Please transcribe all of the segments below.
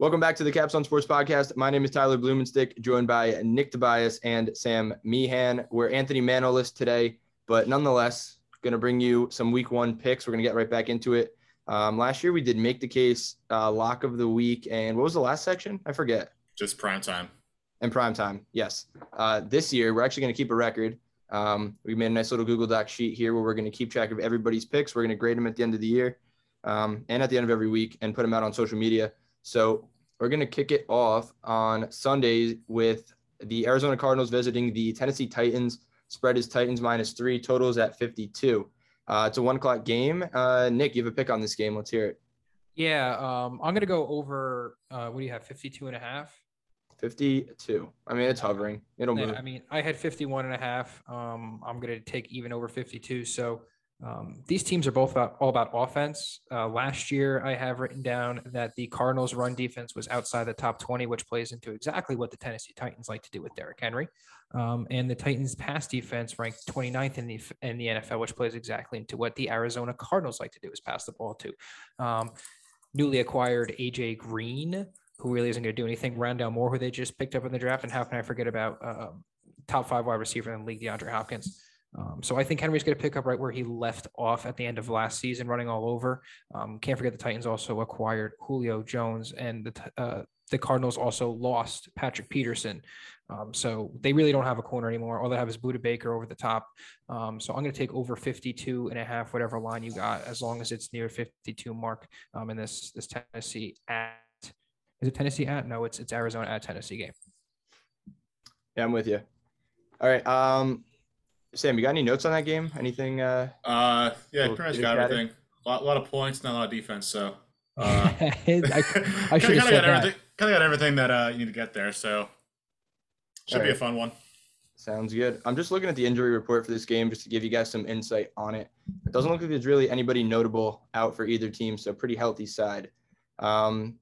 Welcome back to the capsON Sports podcast. My name is Tyler Blumenstick, joined by Nick Tobias and Sam Meehan. We're Anthony Manolist today, but nonetheless, going to bring you some week one picks. We're going to get right back into it. Um, last year we did make the case, uh, lock of the week, and what was the last section? I forget. Just prime time. And prime time, yes. Uh, this year we're actually going to keep a record. Um, we made a nice little Google Doc sheet here where we're going to keep track of everybody's picks. We're going to grade them at the end of the year um, and at the end of every week and put them out on social media. So we're going to kick it off on Sunday with the Arizona Cardinals visiting the Tennessee Titans. Spread is Titans minus three, totals at 52. Uh, it's a one o'clock game. Uh, Nick, you have a pick on this game. Let's hear it. Yeah, um, I'm going to go over, uh, what do you have, 52 and a half? 52. I mean, it's hovering. It'll move. I mean, I had 51 and a half. Um, I'm going to take even over 52. So um, these teams are both about, all about offense. Uh, last year, I have written down that the Cardinals' run defense was outside the top 20, which plays into exactly what the Tennessee Titans like to do with Derrick Henry. Um, and the Titans' pass defense ranked 29th in the in the NFL, which plays exactly into what the Arizona Cardinals like to do is pass the ball to. Um, newly acquired AJ Green, who really isn't going to do anything. Rondale Moore, who they just picked up in the draft, and how can I forget about uh, top five wide receiver in the league, DeAndre Hopkins. Um, so I think Henry's going to pick up right where he left off at the end of last season, running all over. Um, can't forget the Titans also acquired Julio Jones, and the uh, the Cardinals also lost Patrick Peterson. Um, so they really don't have a corner anymore. All they have is Budda Baker over the top. Um, so I'm going to take over 52 and a half, whatever line you got, as long as it's near 52 mark um, in this this Tennessee at. Is it Tennessee at? No, it's it's Arizona at Tennessee game. Yeah, I'm with you. All right. Um, Sam, you got any notes on that game? Anything? Uh, uh yeah, pretty much got everything. A lot, a lot, of points, not a lot of defense. So uh, I, I should have said got everything. Kind of got everything that uh, you need to get there. So should All be a fun one. Sounds good. I'm just looking at the injury report for this game just to give you guys some insight on it. It doesn't look like there's really anybody notable out for either team, so pretty healthy side. Um,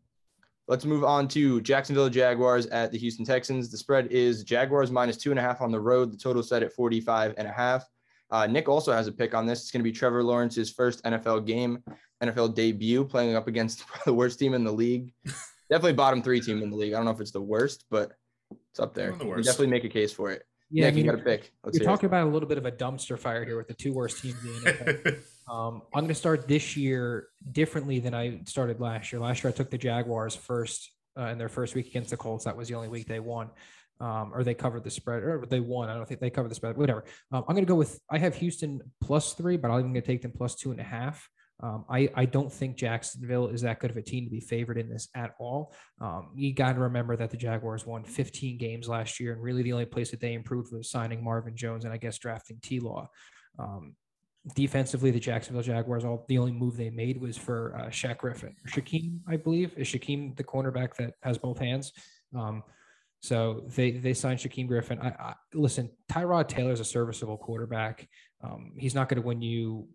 Let's move on to Jacksonville Jaguars at the Houston Texans. The spread is Jaguars minus two and a half on the road. The total set at 45 and a half. Uh, Nick also has a pick on this. It's going to be Trevor Lawrence's first NFL game, NFL debut, playing up against the worst team in the league. definitely bottom three team in the league. I don't know if it's the worst, but it's up there. The definitely make a case for it. Yeah, Nick, I mean, you got a pick. Let's you're talking it. about a little bit of a dumpster fire here with the two worst teams in the NFL. Um, I'm going to start this year differently than I started last year. Last year, I took the Jaguars first uh, in their first week against the Colts. That was the only week they won, um, or they covered the spread, or they won. I don't think they covered the spread. Whatever. Um, I'm going to go with. I have Houston plus three, but I'm going to take them plus two and a half. Um, I, I don't think Jacksonville is that good of a team to be favored in this at all. Um, you got to remember that the Jaguars won 15 games last year, and really the only place that they improved was signing Marvin Jones and I guess drafting T Law. Um, defensively, the Jacksonville Jaguars, all the only move they made was for uh, Shaq Griffin Shaquem, I believe. Is Shaquem the cornerback that has both hands? Um, so they they signed Shaquem Griffin. I, I listen. Tyrod Taylor is a serviceable quarterback. Um, he's not going to win you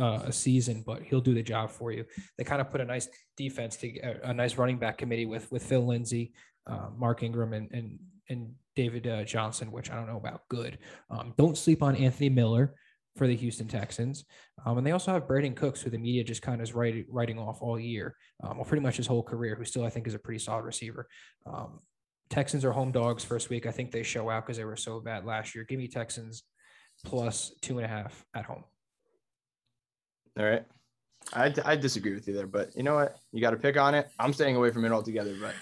uh, a season, but he'll do the job for you. They kind of put a nice defense to a, a nice running back committee with with Phil Lindsay, uh, Mark Ingram, and and and David uh, Johnson, which I don't know about good. Um, don't sleep on Anthony Miller for the Houston Texans. Um, and they also have Brandin Cooks, who the media just kind of is writing, writing off all year, um, well, pretty much his whole career, who still I think is a pretty solid receiver. Um, Texans are home dogs first week. I think they show out because they were so bad last year. Give me Texans plus two and a half at home. All right. I, I disagree with you there, but you know what? You got to pick on it. I'm staying away from it altogether, but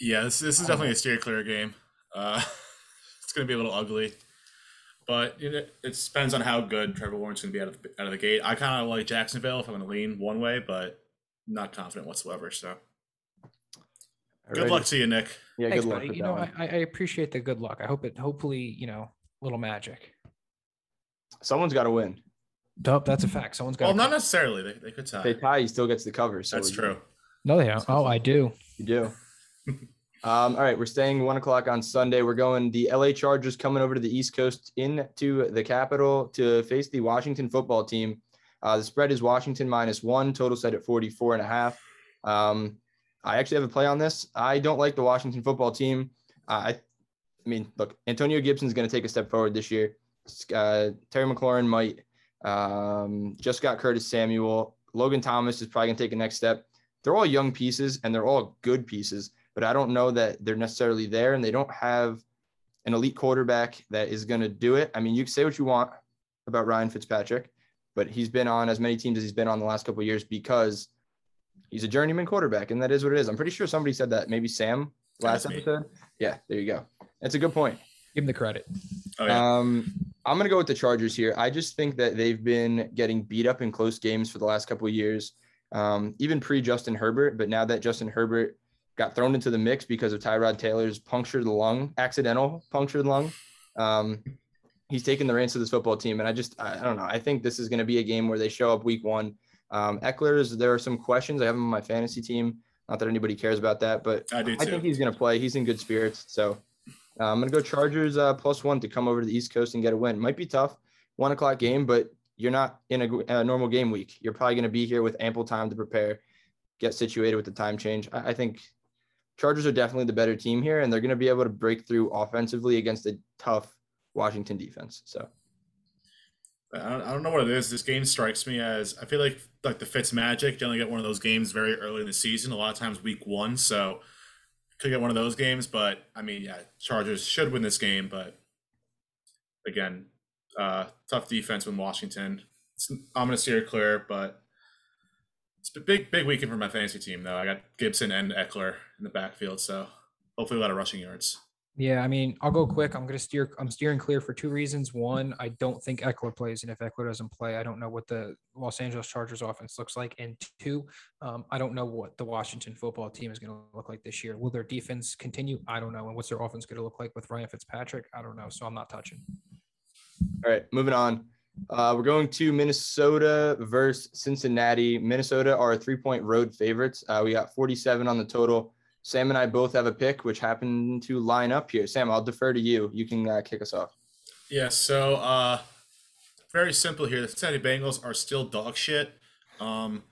yeah, this, this is definitely a steer clear game. Uh, it's going to be a little ugly. But you know, it depends on how good Trevor Lawrence can be out of the, out of the gate. I kind of like Jacksonville if I'm going to lean one way, but not confident whatsoever. So, good luck to you, Nick. Yeah, Thanks, good luck. You know, I, I, appreciate the good luck. I hope it. Hopefully, you know, little magic. Someone's got to win. Dope. That's a fact. Someone's got. Well, not necessarily. They, they could tie. If they tie. He still gets the cover. So that's true. No, they don't. Oh, I do. You do. Um, all right, we're staying one o'clock on Sunday. We're going the LA Chargers coming over to the East Coast into the capital to face the Washington football team. Uh, the spread is Washington minus one, total set at 44 and a half. Um, I actually have a play on this. I don't like the Washington football team. Uh, I, I mean, look, Antonio Gibson is going to take a step forward this year. Uh, Terry McLaurin might. Um, just got Curtis Samuel. Logan Thomas is probably going to take a next step. they're all young pieces and they're all good pieces, but I don't know that they're necessarily there and they don't have an elite quarterback that is going to do it. I mean, you can say what you want about Ryan Fitzpatrick, but he's been on as many teams as he's been on the last couple years because he's a journeyman quarterback, and that is what it is. I'm pretty sure somebody said that. Maybe Sam last episode. Yeah, there you go. That's a good point. Give him the credit. Oh, yeah. Um, I'm gonna go with the Chargers here. I just think that they've been getting beat up in close games for the last couple of years, um, even pre Justin Herbert. But now that Justin Herbert got thrown into the mix because of Tyrod Taylor's punctured lung, accidental punctured lung, um, he's taking the reins of this football team. And I just, I, I don't know. I think this is going to be a game where they show up week one. Um, Ekeler's, there are some questions. I have him on my fantasy team. Not that anybody cares about that, but I, do. I think he's going to play. He's in good spirits. So uh, I'm going to go Chargers uh, plus one to come over to the East Coast and get a win. Might be tough, one o'clock game, but you're not in a, a normal game week. You're probably going to be here with ample time to prepare, get situated with the time change. I, I think Chargers are definitely the better team here, and they're going to be able to break through offensively against a tough Washington defense. So I don't, I don't know what it is. This game strikes me as I feel like like the Fitz Magic. Only get one of those games very early in the season. A lot of times week one, so could get one of those games. But I mean, yeah, Chargers should win this game. But again, uh, tough defense with Washington. It's, I'm gonna steer clear, but it's a big big weekend for my fantasy team though. I got Gibson and Ekeler in the backfield, so hopefully a lot of rushing yards. Yeah, I mean, I'll go quick. I'm to steer. I'm steering clear for two reasons. One, I don't think Ekeler plays, and if Ekeler doesn't play, I don't know what the Los Angeles Chargers offense looks like. And two, um, I don't know what the Washington football team is going to look like this year. Will their defense continue? I don't know. And what's their offense going to look like with Ryan Fitzpatrick? I don't know. So I'm not touching. All right, moving on. Uh, we're going to Minnesota versus Cincinnati. Minnesota are three point road favorites. Uh, we got 47 on the total. Sam and I both have a pick, which happened to line up here. Sam, I'll defer to you. You can uh, kick us off. Yeah. So, uh, very simple here. The Cincinnati Bengals are still dog shit. Um,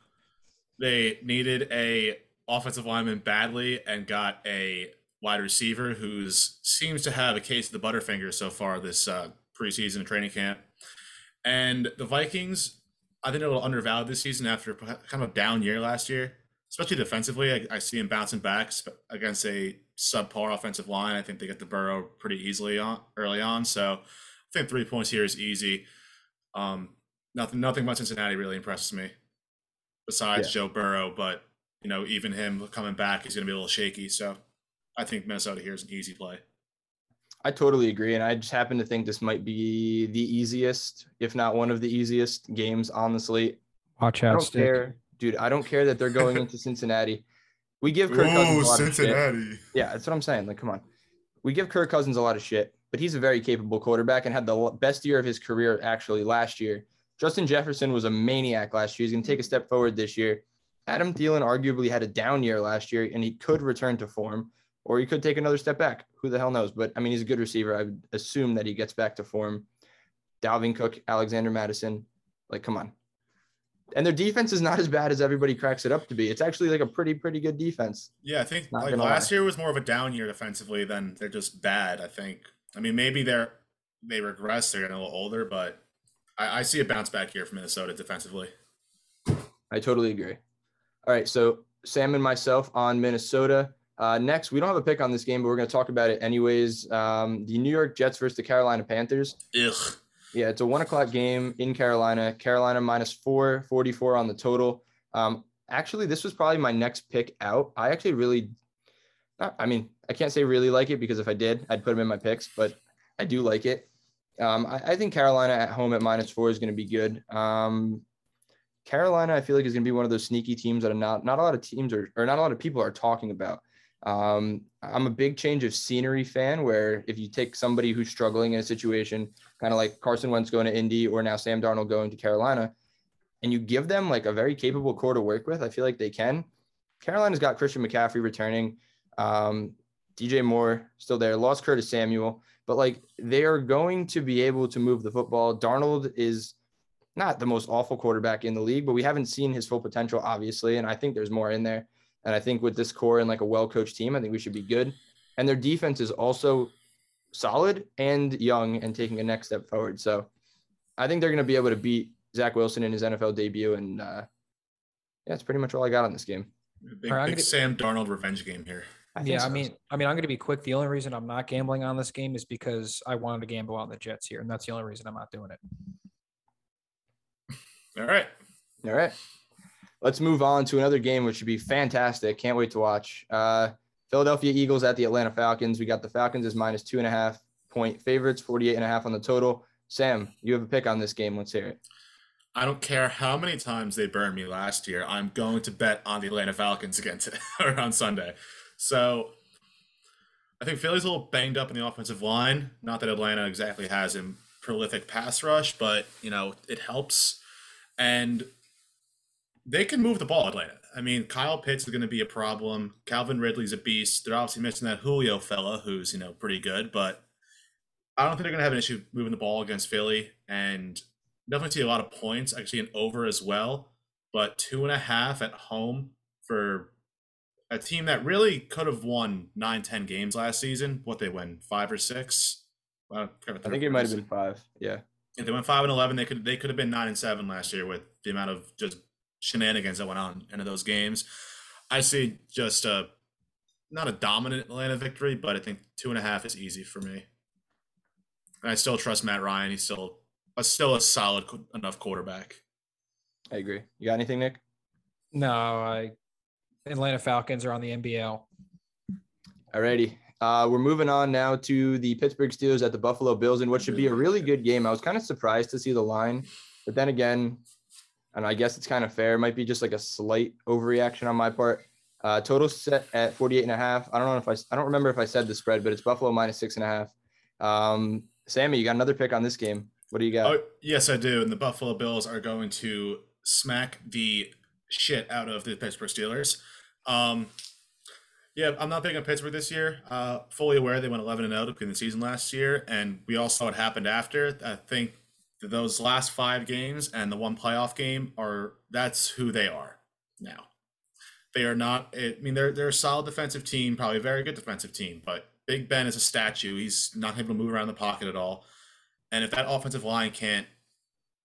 they needed a offensive lineman badly and got a wide receiver who's seems to have a case of the butterfinger so far this uh, preseason training camp. And the Vikings, I think, a little undervalued this season after kind of a down year last year especially defensively. I, I, see him bouncing back against a subpar offensive line. I think they get the Burrow pretty easily on early on. So I think three points here is easy. Um, nothing, nothing about Cincinnati really impresses me, besides yeah. Joe Burrow. But you know, even him coming back, he's going to be a little shaky. So I think Minnesota here is an easy play. I totally agree, and I just happen to think this might be the easiest, if not one of the easiest games on the slate. Watch out, I don't care dude, I don't care that they're going into Cincinnati. We give Kirk Ooh, Cousins a lot Cincinnati. of shit. Yeah, that's what I'm saying. Like, come on. We give Kirk Cousins a lot of shit, but he's a very capable quarterback and had the best year of his career actually last year. Justin Jefferson was a maniac last year. He's going to take a step forward this year. Adam Thielen arguably had a down year last year, and he could return to form, or he could take another step back. Who the hell knows? But I mean, he's a good receiver. I would assume that he gets back to form. Dalvin Cook, Alexander Mattison, like, come on and their defense is not as bad as everybody cracks it up to be. It's actually like a pretty pretty good defense. Yeah, I think like last lie. year was more of a down year defensively than they're just bad. I think. I mean, maybe they're they regress. They're getting a little older, but I, I see a bounce back here from Minnesota defensively. I totally agree. All right, so Sam and myself on Minnesota. Uh, next, we don't have a pick on this game, but we're going to talk about it anyways. Um, the New York Jets versus the Carolina Panthers. Ugh. Yeah, it's a one o'clock game in Carolina. Carolina minus four, 44 on the total. Um, actually, this was probably my next pick out. I actually really, I mean, I can't say really like it because if I did, I'd put them in my picks, but I do like it. Um, I, I, think Carolina at home at minus four is going to be good. Um, Carolina, I feel like is going to be one of those sneaky teams that are not not a lot of teams are, or not a lot of people are talking about. Um, I'm a big change of scenery fan where if you take somebody who's struggling in a situation, kind of like Carson Wentz going to Indy or now Sam Darnold going to Carolina, and you give them like a very capable core to work with, I feel like they can. Carolina's got Christian McCaffrey returning, um, DJ Moore still there, lost Curtis Samuel, but like they are going to be able to move the football. Darnold is not the most awful quarterback in the league, but we haven't seen his full potential, obviously, and I think there's more in there. And I think with this core and like a well coached team, I think we should be good. And their defense is also solid and young and taking a next step forward. So I think they're going to be able to beat Zach Wilson in his NFL debut. And uh, yeah, that's pretty much all I got on this game. Big, right, big Sam Darnold revenge game here. I yeah, so. I mean, I mean, I'm going to be quick. The only reason I'm not gambling on this game is because I wanted to gamble on the Jets here, and that's the only reason I'm not doing it. All right, all right. Let's move on to another game, which should be fantastic. Can't wait to watch. Uh, Philadelphia Eagles at the Atlanta Falcons. We got the Falcons as minus two and a half point favorites, 48 and a half on the total. Sam, you have a pick on this game. Let's hear it. I don't care how many times they burned me last year. I'm going to bet on the Atlanta Falcons again today or on Sunday. So I think Philly's a little banged up in the offensive line. Not that Atlanta exactly has a prolific pass rush, but you know it helps, and they can move the ball. Atlanta. I mean, Kyle Pitts is going to be a problem. Calvin Ridley's a beast. They're obviously missing that Julio fella, who's you know pretty good, but I don't think they're going to have an issue moving the ball against Philly, and definitely see a lot of points. I see an over as well, but two and a half at home for a team that really could have won nine, ten games last season. What they win five or six? Well, I think it might have been five. Yeah. If they went five and eleven, they could they could have been nine and seven last year with the amount of just shenanigans that went on into those games. I see just a not a dominant Atlanta victory, but I think two and a half is easy for me. And I still trust Matt Ryan. He's still a still a solid enough quarterback. I agree. You got anything, Nick? No, I Atlanta Falcons are on the NBL. Alrighty. Uh, we're moving on now to the Pittsburgh Steelers at the Buffalo Bills in what should be a really good game. I was kind of surprised to see the line, but then again, and I guess it's kind of fair. It might be just like a slight overreaction on my part. Uh, total set at 48 and a half. I don't know if I, I don't remember if I said the spread, but it's Buffalo minus six and a half. Um, Sammy, you got another pick on this game. What do you got? Oh, yes, I do. And the Buffalo Bills are going to smack the shit out of the Pittsburgh Steelers. Um, yeah, I'm not picking Pittsburgh this year. Uh, fully aware they went 11 and 0 in the season last year, and we all saw what happened after. I think those last five games and the one playoff game are that's who they are now. They are not. I mean, they're they're a solid defensive team, probably a very good defensive team, but Big Ben is a statue. He's not able to move around the pocket at all. And if that offensive line can't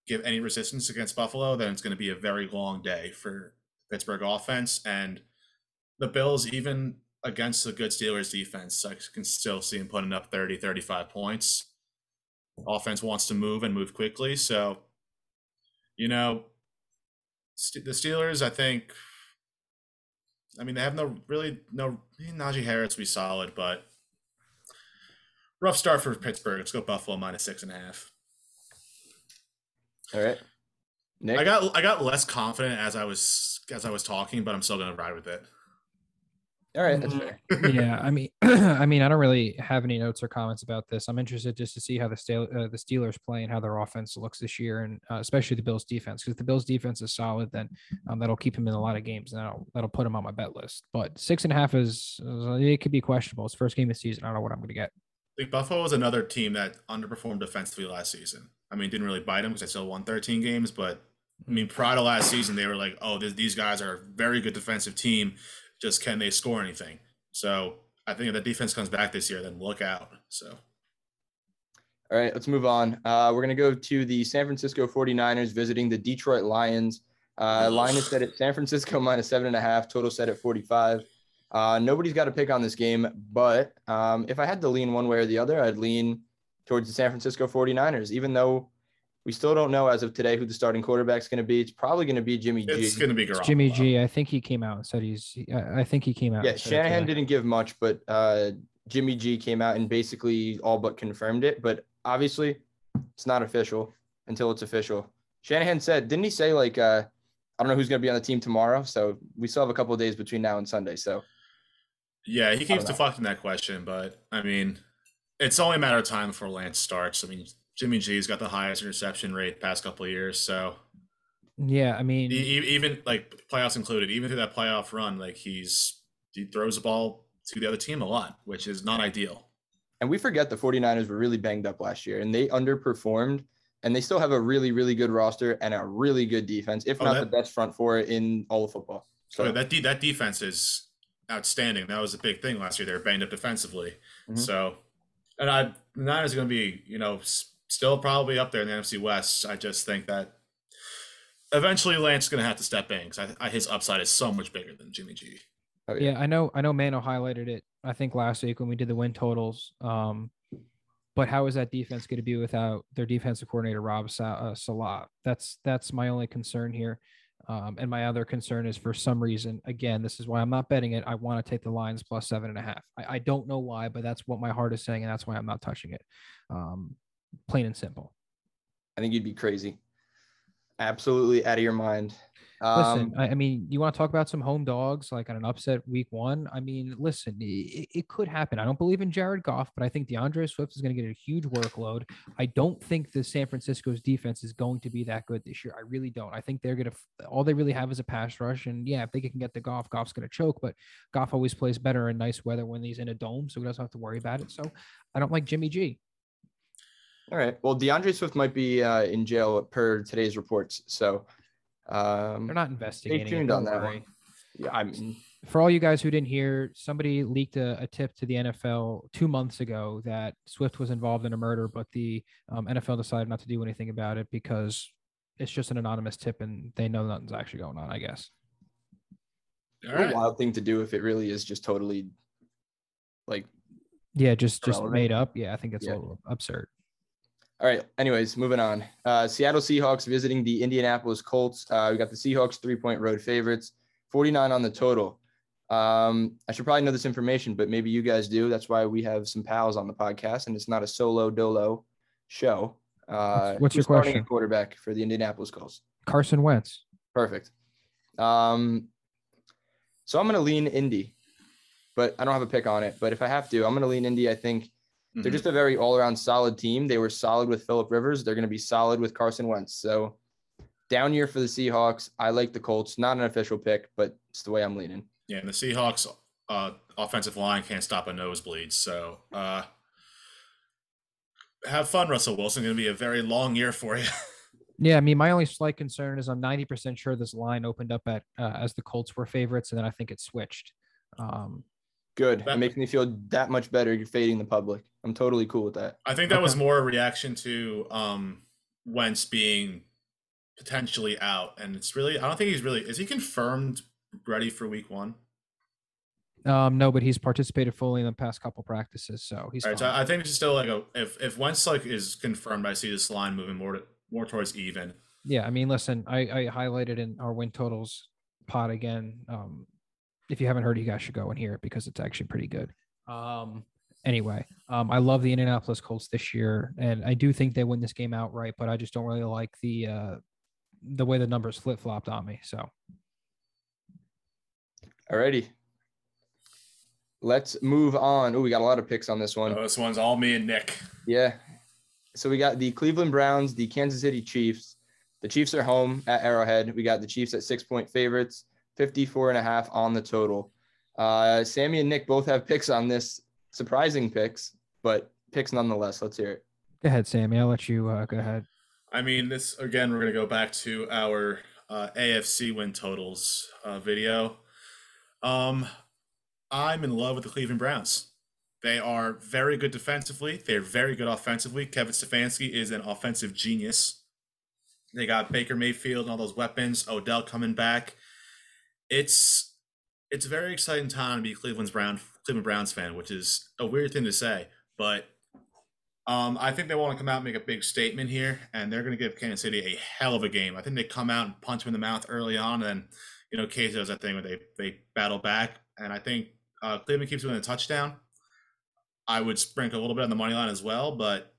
give any resistance against Buffalo, then it's going to be a very long day for Pittsburgh offense. And the Bills, even against the good Steelers defense, I can still see them putting up 30, 35 points. Offense wants to move and move quickly. So, you know, the Steelers, I think, I mean, they have no really, no, Najee Harris be solid, but rough start for Pittsburgh. Let's go Buffalo minus six and a half. All right. Nick? I got I got less confident as I was as I was talking, but I'm still gonna ride with it. All right, that's fair. yeah, I mean, I mean, I don't really have any notes or comments about this. I'm interested just to see how the Steel, uh, the Steelers play and how their offense looks this year, and uh, especially the Bills' defense. Because the Bills' defense is solid, then um, that'll keep him in a lot of games, and that'll that'll put him on my bet list. But six and a half is uh, it could be questionable. It's first game of the season. I don't know what I'm going to get. I think Buffalo was another team that underperformed defensively last season. I mean, didn't really bite them because they still won 13 games, but I mean, prior to last season, they were like, "Oh, these guys are a very good defensive team. Just can they score anything?" So I think if the defense comes back this year, then look out. So. All right, let's move on. Uh, we're going to go to the San Francisco 49ers visiting the Detroit Lions. Uh, line is set at San Francisco minus seven and a half, total set at 45. Uh, nobody's got a pick on this game, but um, if I had to lean one way or the other, I'd lean towards the San Francisco 49ers, even though we still don't know as of today who the starting quarterback is going to be. It's probably going to be Jimmy G. It's going to be Garoppolo. Jimmy G. I think he came out and said he's. I think he came out. Yeah, Shanahan didn't give much, but uh, Jimmy G came out and basically all but confirmed it. But obviously, it's not official until it's official. Shanahan said, didn't he say like, uh, I don't know who's going to be on the team tomorrow? So we still have a couple of days between now and Sunday. So yeah, he keeps deflecting that question, but I mean, it's only a matter of time before Lance starts. I mean, Jimmy G's got the highest interception rate past couple of years, so yeah, I mean, even like playoffs included, even through that playoff run, like he's he throws the ball to the other team a lot, which is not ideal. And we forget the 49ers were really banged up last year and they underperformed and they still have a really, really good roster and a really good defense, if oh, not that, the best front four in all of football. So oh, that de- that defense is outstanding. That was a big thing last year. They were banged up defensively. Mm-hmm. So, and I, the Niners are going to be, you know, still probably up there in the NFC West. I just think that eventually Lance is going to have to step in because his upside is so much bigger than Jimmy G. Oh, yeah. yeah. I know. I know. Mano highlighted it. I think last week when we did the win totals. Um, but how is that defense going to be without their defensive coordinator Rob uh, Saleh? That's that's my only concern here. Um, and my other concern is for some reason, again, this is why I'm not betting it. I want to take the Lions plus seven and a half. I, I, don't know why, but that's what my heart is saying, and that's why I'm not touching it. Um, plain and simple. I think you'd be crazy, absolutely out of your mind listen, um, I, I, mean, you want to talk about some home dogs like on an upset week one? I mean, listen, it, it could happen. I don't believe in Jared Goff, but I think D'Andre Swift is going to get a huge workload. I don't think the San Francisco's defense is going to be that good this year. I really don't. I think they're going to, all they really have is a pass rush. And yeah, if they can get the Goff, Goff's going to choke, but Goff always plays better in nice weather when he's in a dome. So he doesn't have to worry about it. So I don't like Jimmy G. All right. Well, D'Andre Swift might be uh, in jail per today's reports. So um, They're not investigating. Stay tuned on that one. Yeah, I mean, for all you guys who didn't hear, somebody leaked a, a, tip to the NFL two months ago that Swift was involved in a murder, but the um, NFL decided not to do anything about it because it's just an anonymous tip and they know nothing's actually going on. I guess. All right. A wild thing to do if it really is just totally like. Yeah, just just made up. Yeah, I think it's yeah. a little absurd. All right. Anyways, moving on. Uh, Seattle Seahawks visiting the Indianapolis Colts. Uh, we got the Seahawks three point road favorites, 49 on the total. Um, I should probably know this information, but maybe you guys do. That's why we have some pals on the podcast, and it's not a solo dolo show. Uh, What's your question? Quarterback for the Indianapolis Colts. Carson Wentz. Perfect. Um, so I'm going to lean Indy, but I don't have a pick on it. But if I have to, I'm going to lean Indy. I think Mm-hmm. They're just a very all around solid team. They were solid with Philip Rivers. They're going to be solid with Carson Wentz. So down year for the Seahawks. I like the Colts. Not an official pick, but it's the way I'm leaning. Yeah, and the Seahawks uh, offensive line can't stop a nosebleed. So uh, have fun, Russell Wilson. Going to be a very long year for you. Yeah, I mean, my only slight concern is I'm 90% sure this line opened up at uh, as the Colts were favorites, and then I think it switched. Um, Good. That, it makes me feel that much better. You're fading the public. I'm totally cool with that. I think that was more a reaction to um, Wentz being potentially out, and it's really I don't think he's really is he confirmed ready for Week One. Um, no, but he's participated fully in the past couple practices, so he's. All right, so I think it's still like a if if Wentz like is confirmed, I see this line moving more to more towards even. Yeah, I mean, listen, I I highlighted in our win totals pot again. Um, if you haven't heard, you guys should go and hear it because it's actually pretty good. Um, anyway, um, I love the Indianapolis Colts this year, and I do think they win this game outright. But I just don't really like the uh, the way the numbers flip flopped on me. So, alrighty, let's move on. Oh, we got a lot of picks on this one. Oh, this one's all me and Nick. Yeah. So we got the Cleveland Browns, the Kansas City Chiefs. The Chiefs are home at Arrowhead. We got the Chiefs at six point favorites. 54 and a half on the total. Uh, Sammy and Nick both have picks on this, surprising picks, but picks nonetheless. Let's hear it. Go ahead, Sammy. I'll let you uh, go ahead. I mean, this again, we're going to go back to our uh, AFC win totals uh, video. Um, I'm in love with the Cleveland Browns. They are very good defensively. They're very good offensively. Kevin Stefanski is an offensive genius. They got Baker Mayfield and all those weapons. Odell coming back it's it's a very exciting time to be Cleveland's Brown Cleveland Browns fan, which is a weird thing to say, but um, I think they want to come out and make a big statement here, and they're going to give Kansas City a hell of a game. I think they come out and punch them in the mouth early on, and then you know Case does that thing where they they battle back, and I think uh, Cleveland keeps winning a touchdown. I would sprinkle a little bit on the money line as well, but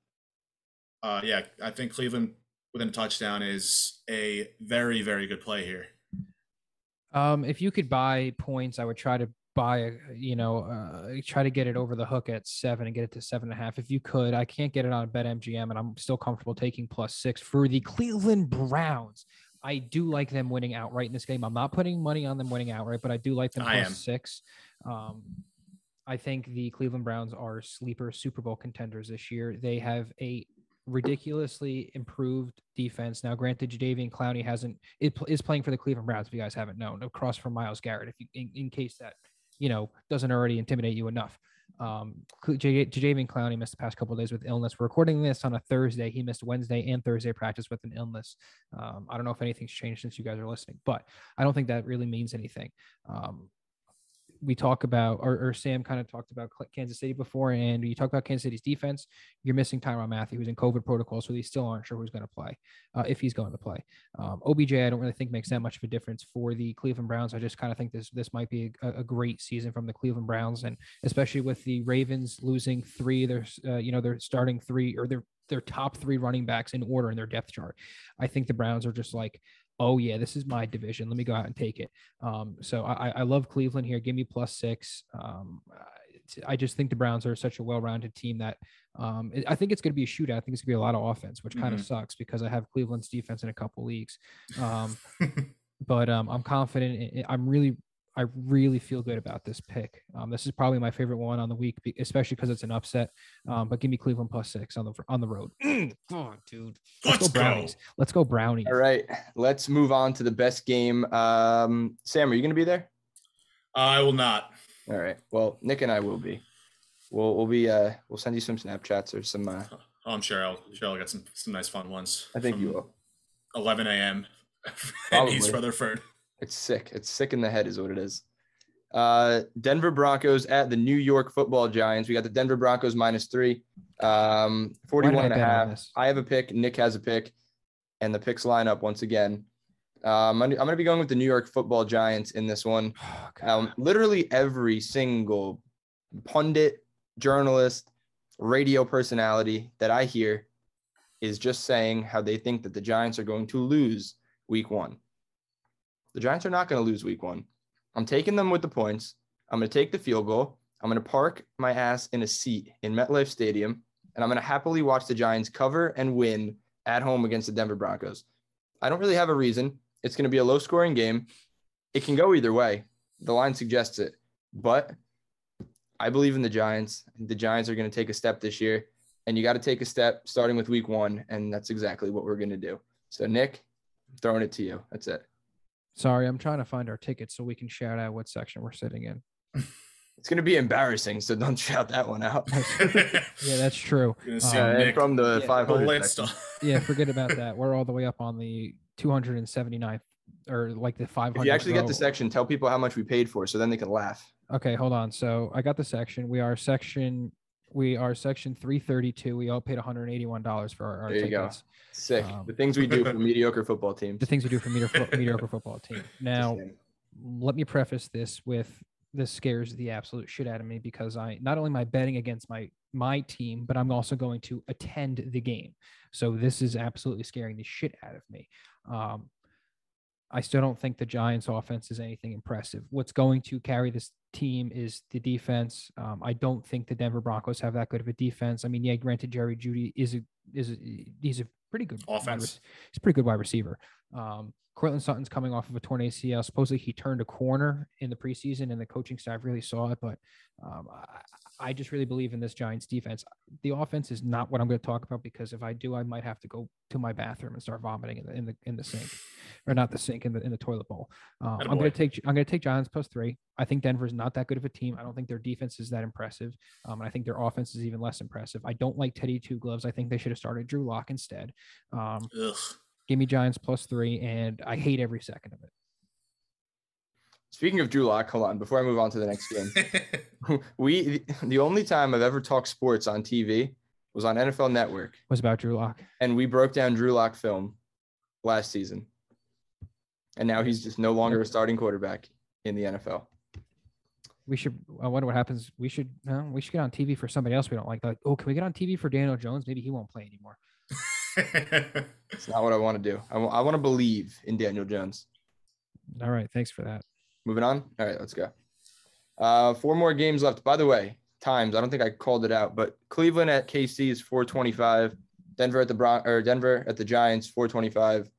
uh, yeah, I think Cleveland within a touchdown is a very very good play here. Um, if you could buy points, I would try to buy, you know, uh, try to get it over the hook at seven and get it to seven and a half. If you could, I can't get it on BetMGM, and I'm still comfortable taking plus six for the Cleveland Browns. I do like them winning outright in this game. I'm not putting money on them winning outright, but I do like them plus six. Um, I think the Cleveland Browns are sleeper Super Bowl contenders this year. They have a ridiculously improved defense. Now, granted, Jadeveon Clowney hasn't it is playing for the Cleveland Browns. If you guys haven't known, across from Myles Garrett, if you in, in case that you know doesn't already intimidate you enough. Um, Jadeveon Clowney missed the past couple days with illness. We're recording this on a Thursday. He missed Wednesday and Thursday practice with an illness. Um, I don't know if anything's changed since you guys are listening, but I don't think that really means anything. Um, we talk about, or, or Sam kind of talked about Kansas City before, and you talk about Kansas City's defense. You're missing Tyrann Mathieu, who's in COVID protocol, so they still aren't sure who's going to play, uh, if he's going to play. Um, OBJ, I don't really think makes that much of a difference for the Cleveland Browns. I just kind of think this this might be a, a, great season from the Cleveland Browns, and especially with the Ravens losing three, they're uh, you know they're starting three or they're their top three running backs in order in their depth chart. I think the Browns are just like oh yeah, this is my division. Let me go out and take it. Um, so I, I love Cleveland here. Give me plus six. Um, I just think the Browns are such a well-rounded team that um, I think it's going to be a shootout. I think it's going to be a lot of offense, which kind of mm-hmm. sucks because I have Cleveland's defense in a couple leagues. Um, but um, I'm confident. I'm really I really feel good about this pick. Um, this is probably my favorite one on the week, especially because it's an upset. Um, but give me Cleveland plus six on the on the road. Mm, on, dude. Let's, let's go brownies. Go. Let's go brownies. All right, let's move on to the best game. Um, Sam, are you going to be there? I will not. All right. Well, Nick and I will be. We'll we'll be uh we'll send you some Snapchats or some. Uh, oh, I'm sure I'll sure I'll get some some nice fun ones. I think you will. 11 a.m. in East Rutherford. It's sick. It's sick in the head, is what it is. Uh, Denver Broncos at the New York Football Giants. We got the Denver Broncos minus three, um, 41 and a half. I have a pick. Nick has a pick, and the picks line up once again. Um, I'm, I'm going to be going with the New York Football Giants in this one. Oh, um, literally every single pundit, journalist, radio personality that I hear is just saying how they think that the Giants are going to lose week one. The Giants are not going to lose week one. I'm taking them with the points. I'm going to take the field goal. I'm going to park my ass in a seat in MetLife Stadium, and I'm going to happily watch the Giants cover and win at home against the Denver Broncos. I don't really have a reason. It's going to be a low scoring game. It can go either way. The line suggests it, but I believe in the Giants. The Giants are going to take a step this year, and you got to take a step starting with week one, and that's exactly what we're going to do. So, Nick, throwing it to you. That's it. Sorry, I'm trying to find our tickets so we can shout out what section we're sitting in. It's gonna be embarrassing, so don't shout that one out. yeah, that's true. Uh, from the yeah, 500. yeah, forget about that. We're all the way up on the 279th or like the 500. If you actually row. get the section, tell people how much we paid for, so then they can laugh. Okay, hold on. So I got the section. We are section we are section 332. We all paid $181 for our, our there you tickets. Go. Sick. Um, the things we do for mediocre football teams. The things we do for mediocre, mediocre football team. Now, let me preface this with this scares the absolute shit out of me because I not only am I betting against my my team, but I'm also going to attend the game. So this is absolutely scaring the shit out of me. Um, I still don't think the Giants' offense is anything impressive. What's going to carry this team is the defense. Um, I don't think the Denver Broncos have that good of a defense. I mean, yeah, granted, Jerry Jeudy is a is a, he's a pretty good offense. He's a pretty good wide receiver. Um, Courtland Sutton's coming off of a torn ACL. Supposedly he turned a corner in the preseason, and the coaching staff really saw it. But um, I, just really believe in this Giants defense. The offense is not what I'm going to talk about because if I do, I might have to go to my bathroom and start vomiting in the in the in the sink, or not the sink in the in the toilet bowl. Um, I'm going to take I'm going to take Giants plus three. I think Denver's not that good of a team. I don't think their defense is that impressive, um, and I think their offense is even less impressive. I don't like Teddy Two Gloves. I think they should have started Drew Lock instead. Um, Give me Giants plus three, and I hate every second of it. Speaking of Drew Lock, hold on. Before I move on to the next game, we the only time I've ever talked sports on TV was on NFL Network. Was about Drew Lock, and we broke down Drew Lock film last season, and now he's just no longer a starting quarterback in the NFL. We should. I wonder what happens. We should. No, we should get on TV for somebody else we don't like. Like, oh, can we get on TV for Daniel Jones? Maybe he won't play anymore. it's not what I want to do. I, w- I want to believe in Daniel Jones. All right. Thanks for that. Moving on. All right. Let's go. Uh, four more games left. By the way, times. I don't think I called it out, but Cleveland at KC is 425. Denver at the Bron- or Denver at the Giants 425.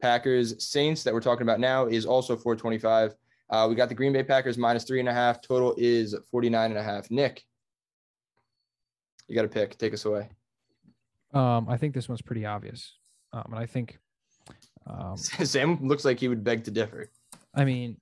Packers Saints that we're talking about now is also 425. Uh, we got the Green Bay Packers minus three and a half. Total is 49 and a half. Nick, you got to pick. Take us away. Um, I think this one's pretty obvious. Um, and I think um, Sam looks like he would beg to differ. I mean,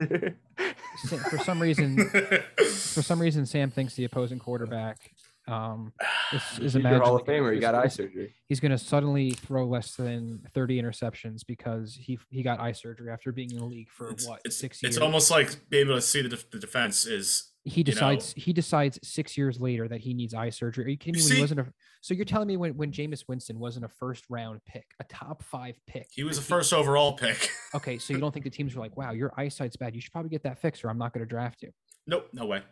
for some reason, for some reason, Sam thinks the opposing quarterback um, is, is He's Hall of Famer. He got eye surgery. He's going to suddenly throw less than 30 interceptions because he he got eye surgery after being in the league for it's, what it's, six years. It's almost like being able to see the, def- the defense is. He decides know, he decides six years later that he needs eye surgery. Are you kidding me? When see, he wasn't a, so you're telling me when when Jameis Winston wasn't a first round pick, a top five pick. He was a first overall pick. okay, so you don't think the teams were like, "Wow, your eyesight's bad. You should probably get that fixed, or I'm not going to draft you." Nope, no way.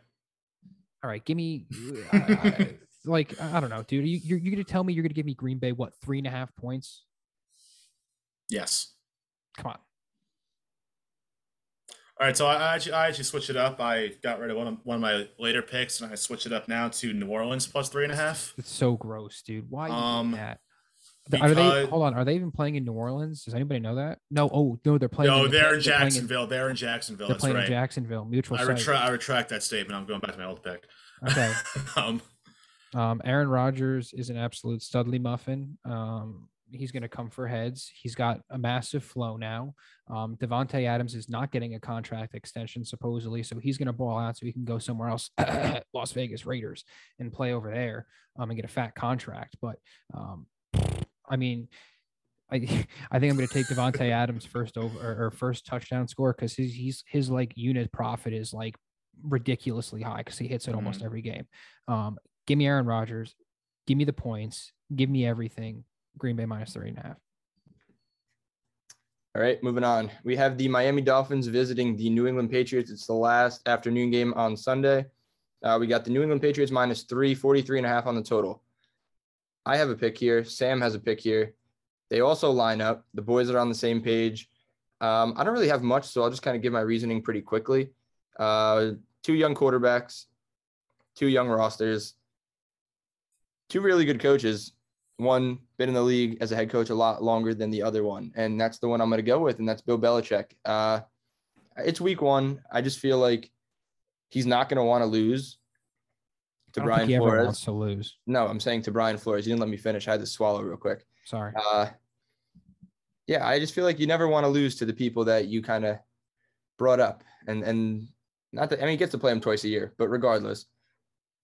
All right, give me. Uh, I, like I don't know, dude. You, you're you're gonna tell me you're gonna give me Green Bay what three and a half points? Yes. Come on. All right, so I actually I actually switched it up. I got rid of one of one of my later picks, and I switched it up now to New Orleans plus three and a half. It's so gross, dude. Why um, that? Are they? Hold on. Are they even playing in New Orleans? Does anybody know that? No. Oh no, they're playing. No, in, they're, in Jacksonville. In, they're in Jacksonville. They're playing right. in Jacksonville. Mutual. I retract. I retract that statement. I'm going back to my old pick. Okay. um, um, Aaron Rodgers is an absolute studly muffin. Um, he's going to come for heads. He's got a massive flow now. Um, Davante Adams is not getting a contract extension supposedly, so he's going to ball out so he can go somewhere else, Las Vegas Raiders, and play over there um, and get a fat contract. But um, I mean, I I think I'm going to take Davante Adams first over or, or first touchdown score because his he's his like unit profit is like ridiculously high because he hits it almost Mhm. every game. Um, give me Aaron Rodgers, give me the points, give me everything. Green Bay minus three and a half. All right, moving on. We have the Miami Dolphins visiting the New England Patriots. It's the last afternoon game on Sunday. Uh, we got the New England Patriots minus three, 43 and a half on the total. I have a pick here. Sam has a pick here. They also line up. The boys are on the same page. Um, I don't really have much, so I'll just kind of give my reasoning pretty quickly. Uh, two young quarterbacks, two young rosters, two really good coaches. One been in the league as a head coach a lot longer than the other one, and that's the one I'm going to go with, and that's Bill Belichick. Uh, it's week one. I just feel like he's not going to want to lose to Brian think he ever Flores. to lose. No, I'm saying to Brian Flores. You didn't let me finish. I had to swallow real quick. Sorry. Uh, yeah, I just feel like you never want to lose to the people that you kind of brought up, and and not that I mean, he gets to play them twice a year, but regardless,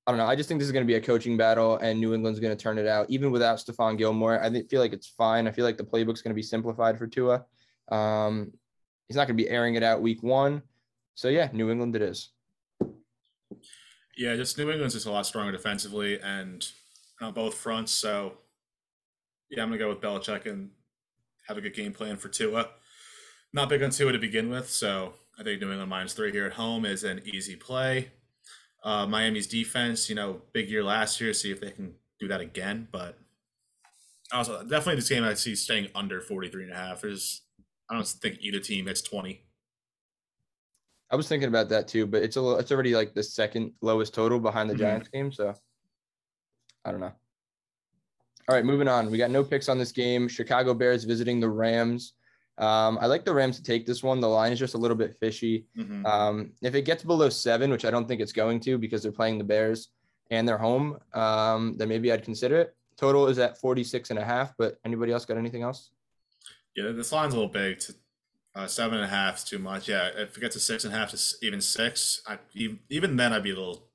I don't know. I just think this is going to be a coaching battle, and New England's going to turn it out, even without Stephon Gilmore. I feel like it's fine. I feel like the playbook's going to be simplified for Tua. Um, he's not going to be airing it out week one, so yeah, New England it is. Yeah, just New England's just a lot stronger defensively and on both fronts. So yeah, I'm gonna go with Belichick and have a good game plan for Tua. Not big on Tua to begin with, so I think New England minus three here at home is an easy play. Uh, Miami's defense, you know, big year last year. See if they can do that again. But also, definitely this game I see staying under 43 and a half. There's, I don't think either team hits 20. I was thinking about that too, but it's a little, it's already like the second lowest total behind the Mhm. Giants game, so I don't know. All right, moving on. We got no picks on this game. Chicago Bears visiting the Rams. Um, I like the Rams to take this one. The line is just a little bit fishy. Mhm. Um, if it gets below seven, which I don't think it's going to because they're playing the Bears and they're home, um, then maybe I'd consider it. Total is at 46 and a half, but anybody else got anything else? Yeah, this line's a little big. To, uh, seven and a half is too much. Yeah, if it gets to six and a half to even six, I, even, even then I'd be a little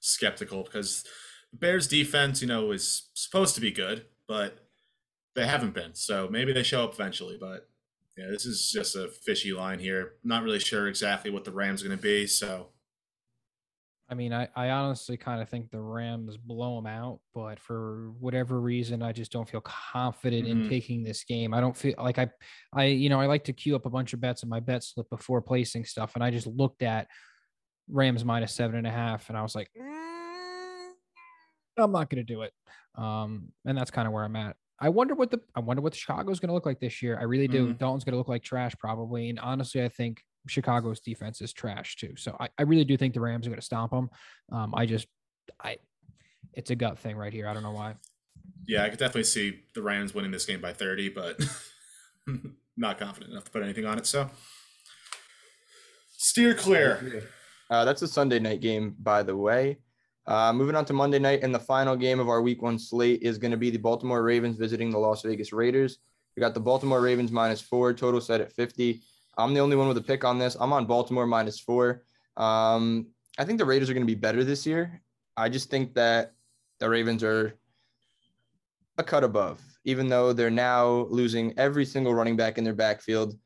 skeptical because the Bears' defense, you know, is supposed to be good, but they haven't been. So maybe they show up eventually. But yeah, this is just a fishy line here. Not really sure exactly what the Rams are going to be. So I mean, I, I honestly kind of think the Rams blow them out, but for whatever reason, I just don't feel confident in Mhm. taking this game. I don't feel like I, I, you know, I like to queue up a bunch of bets in my bet slip before placing stuff, and I just looked at Rams minus seven and a half, and I was like, "Mm, I'm not going to do it. Um, and that's kind of where I'm at. I wonder what the I wonder what Chicago's going to look like this year. I really do. Mhm. Dalton's going to look like trash probably, and honestly, I think Chicago's defense is trash too. So I, I really do think the Rams are going to stomp them. Um, I just I it's a gut thing right here. I don't know why. yeah, I could definitely see the Rams winning this game by 30, but not confident enough to put anything on it. So steer clear. Uh, that's a Sunday night game, by the way. Uh, moving on to Monday night, and the final game of our week one slate is going to be the Baltimore Ravens visiting the Las Vegas Raiders. We got the Baltimore Ravens minus four, total set at 50. I'm the only one with a pick on this. I'm on Baltimore minus four. Um, I think the Raiders are going to be better this year. I just think that the Ravens are a cut above, even though they're now losing every single running back in their backfield.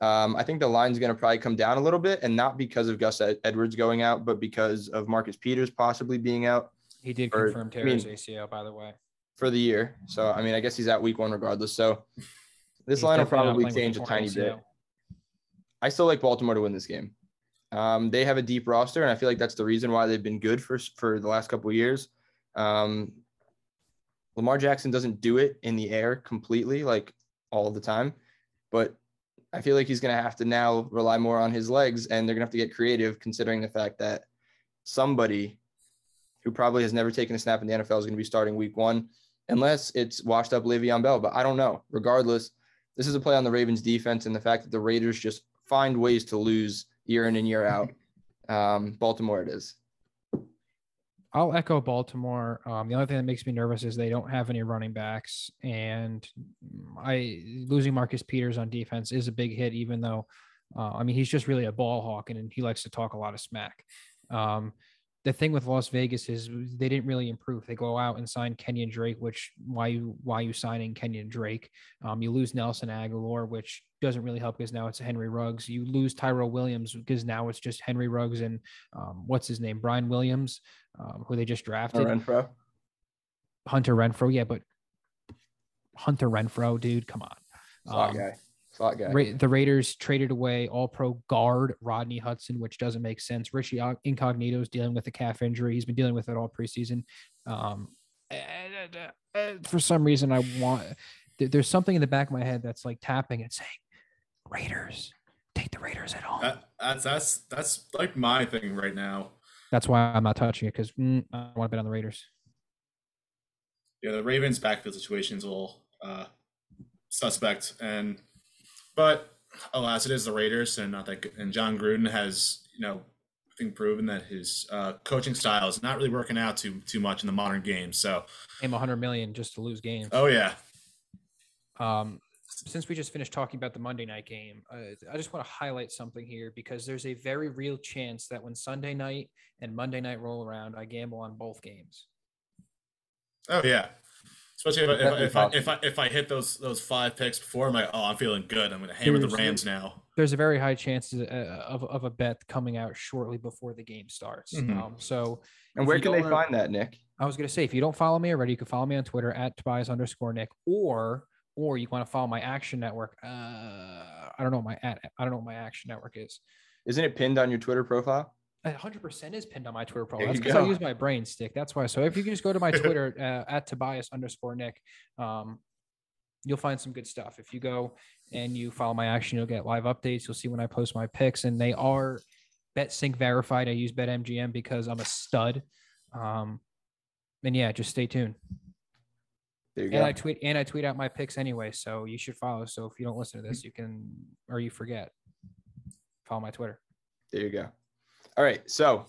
Um, I think the line's going to probably come down a little bit, and not because of Gus Edwards going out, but because of Marcus Peters possibly being out. He did for, confirm tears I mean, ACL, by the way, for the year. So I mean, I guess he's at week one regardless. So this he's line will probably change a tiny ACL. bit. I still like Baltimore to win this game. Um, they have a deep roster, and I feel like that's the reason why they've been good for for the last couple of years. Um, Lamar Jackson doesn't do it in the air completely, like all the time, but I feel like he's going to have to now rely more on his legs, and they're going to have to get creative, considering the fact that somebody who probably has never taken a snap in the NFL is going to be starting Week One, unless it's washed up Le'Veon Bell. But I don't know. Regardless, this is a play on the Ravens defense, and the fact that the Raiders just find ways to lose year in and year out. Um, Baltimore, it is. I'll echo Baltimore. Um, the only thing that makes me nervous is they don't have any running backs, and I losing Marcus Peters on defense is a big hit. Even though, uh, I mean, he's just really a ball hawk, and, he likes to talk a lot of smack. Um, the thing with Las Vegas is they didn't really improve. They go out and sign Kenyan Drake, which why you why you signing Kenyan Drake? Um, you lose Nelson Agholor, which doesn't really help because now it's Henry Ruggs. You lose Tyrell Williams because now it's just Henry Ruggs and um, what's his name, Brian Williams, um, who they just drafted. Renfrow. Hunter Renfrow, yeah, but Hunter Renfrow, dude, come on. Um, guy. Slot guy. Ra- the Raiders traded away All Pro guard Rodney Hudson, which doesn't make sense. Richie Incognito is dealing with a calf injury. He's been dealing with it all preseason. Um, and, uh, uh, for some reason, I want. There's something in the back of my head that's like tapping and saying, "Raiders, take the Raiders at home." That, that's that's that's like my thing right now. That's why I'm not touching it because mm, I want to bet on the Raiders. Yeah, the Ravens' backfield situation is a little uh, suspect, and but alas, it is the Raiders, and not that. And Jon Gruden has, you know, I think proven that his uh, coaching style is not really working out too too much in the modern game. So, aim 100 million just to lose games. Oh yeah. Um, since we just finished talking about the Monday night game, uh, I just want to highlight something here because there's a very real chance that when Sunday night and Monday night roll around, I gamble on both games. Oh yeah, especially if, I, if, I, if I if I hit those those five picks before, I'm like, oh, I'm feeling good. I'm going to hammer there's, the Rams now. There's a very high chance uh, of of a bet coming out shortly before the game starts. Mm-hmm. Um, so, and where can they find that, Nick? I was going to say, if you don't follow me already, you can follow me on Twitter at Tobias underscore Nick, or or you want to follow my Action Network. Uh, I don't know what my at, I don't know what my Action Network is. Isn't it pinned on your Twitter profile? 100% is pinned on my Twitter profile. That's because I use my brain stick. That's why. So if you can just go to my Twitter uh, at Tobias underscore Nick, um, you'll find some good stuff. If you go and you follow my action, you'll get live updates. You'll see when I post my picks, and they are BetSync verified. I use BetMGM because I'm a stud. Um, and yeah, just stay tuned. There you and go. I tweet and I tweet out my picks anyway, so you should follow. So if you don't listen to this, you can or you forget, follow my Twitter. There you go. All right. So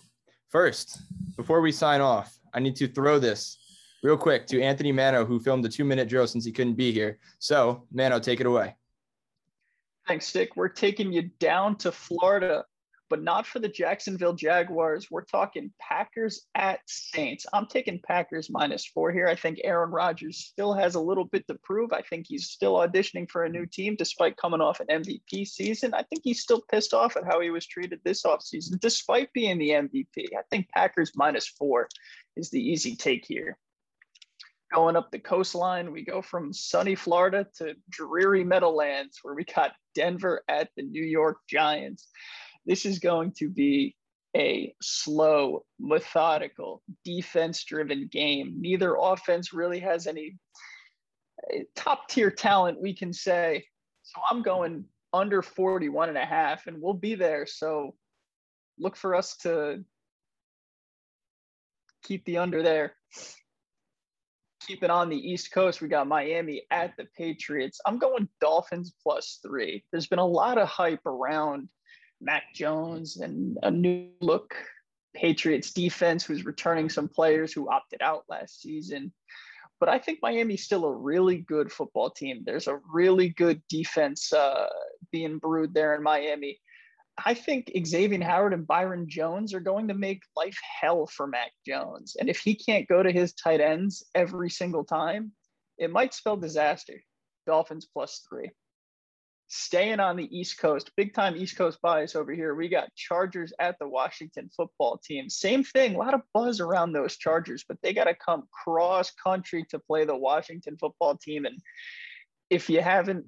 first, before we sign off, I need to throw this real quick to Anthony Mano, who filmed the two minute drill since he couldn't be here. So Mano, take it away. Thanks, Dick. We're taking you down to Florida but not for the Jacksonville Jaguars. We're talking Packers at Saints. I'm taking Packers minus four here. I think Aaron Rodgers still has a little bit to prove. I think he's still auditioning for a new team despite coming off an MVP season. I think he's still pissed off at how he was treated this offseason, despite being the MVP. I think Packers minus four is the easy take here. Going up the coastline, we go from sunny Florida to dreary Meadowlands, where we got Denver at the New York Giants. This is going to be a slow, methodical, defense driven game. Neither offense really has any eh, top tier talent, we can say. So I'm going under 41 and a half, and we'll be there. So look for us to keep the under there. Keep it on the East Coast. We got Miami at the Patriots. I'm going Dolphins plus three. There's been a lot of hype around Mac Jones and a new look Patriots defense who's returning some players who opted out last season. But I think Miami's still a really good football team. There's a really good defense uh, being brewed there in Miami. I think Xavier Howard and Byron Jones are going to make life hell for Mac Jones. And if he can't go to his tight ends every single time, it might spell disaster. Dolphins plus three. Staying on the East Coast, big time East Coast bias over here. We got Chargers at the Washington football team. Same thing, a lot of buzz around those Chargers, but they got to come cross country to play the Washington football team. And if you haven't,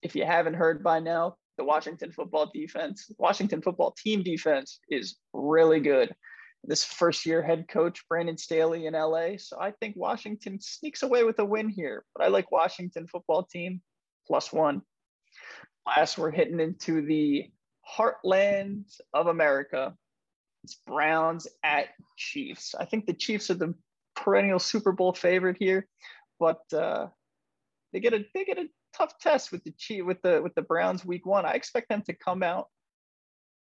if you haven't heard by now, the Washington football defense, Washington football team defense is really good. This first year head coach, Brandon Staley in LA. So I think Washington sneaks away with a win here, but I like Washington football team plus one. Last, we're hitting into the heartland of America. It's Browns at Chiefs. I think the Chiefs are the perennial Super Bowl favorite here, but uh, they get a they get a tough test with the Chief with the with the Browns week one. I expect them to come out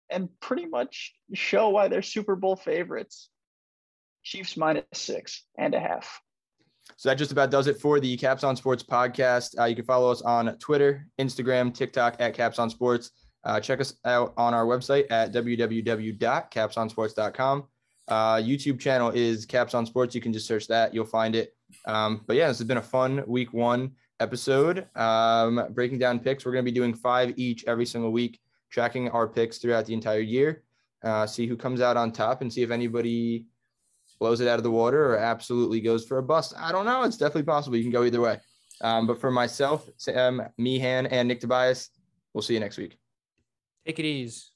and pretty much show why they're Super Bowl favorites. Chiefs minus six and a half. So that just about does it for the capsON Sports podcast. Uh, you can follow us on Twitter, Instagram, TikTok at capsON Sports. Uh, check us out on our website at www.capsonsports.com. Uh, YouTube channel is capsON Sports. You can just search that, you'll find it. Um, but yeah, this has been a fun week one episode. Um, breaking down picks. We're going to be doing five each every single week, tracking our picks throughout the entire year. Uh, see who comes out on top and see if anybody blows it out of the water or absolutely goes for a bust. I don't know. It's definitely possible. You can go either way. Um, but for myself, Sam, Meehan, and Nick Tobias, we'll see you next week. Take it easy.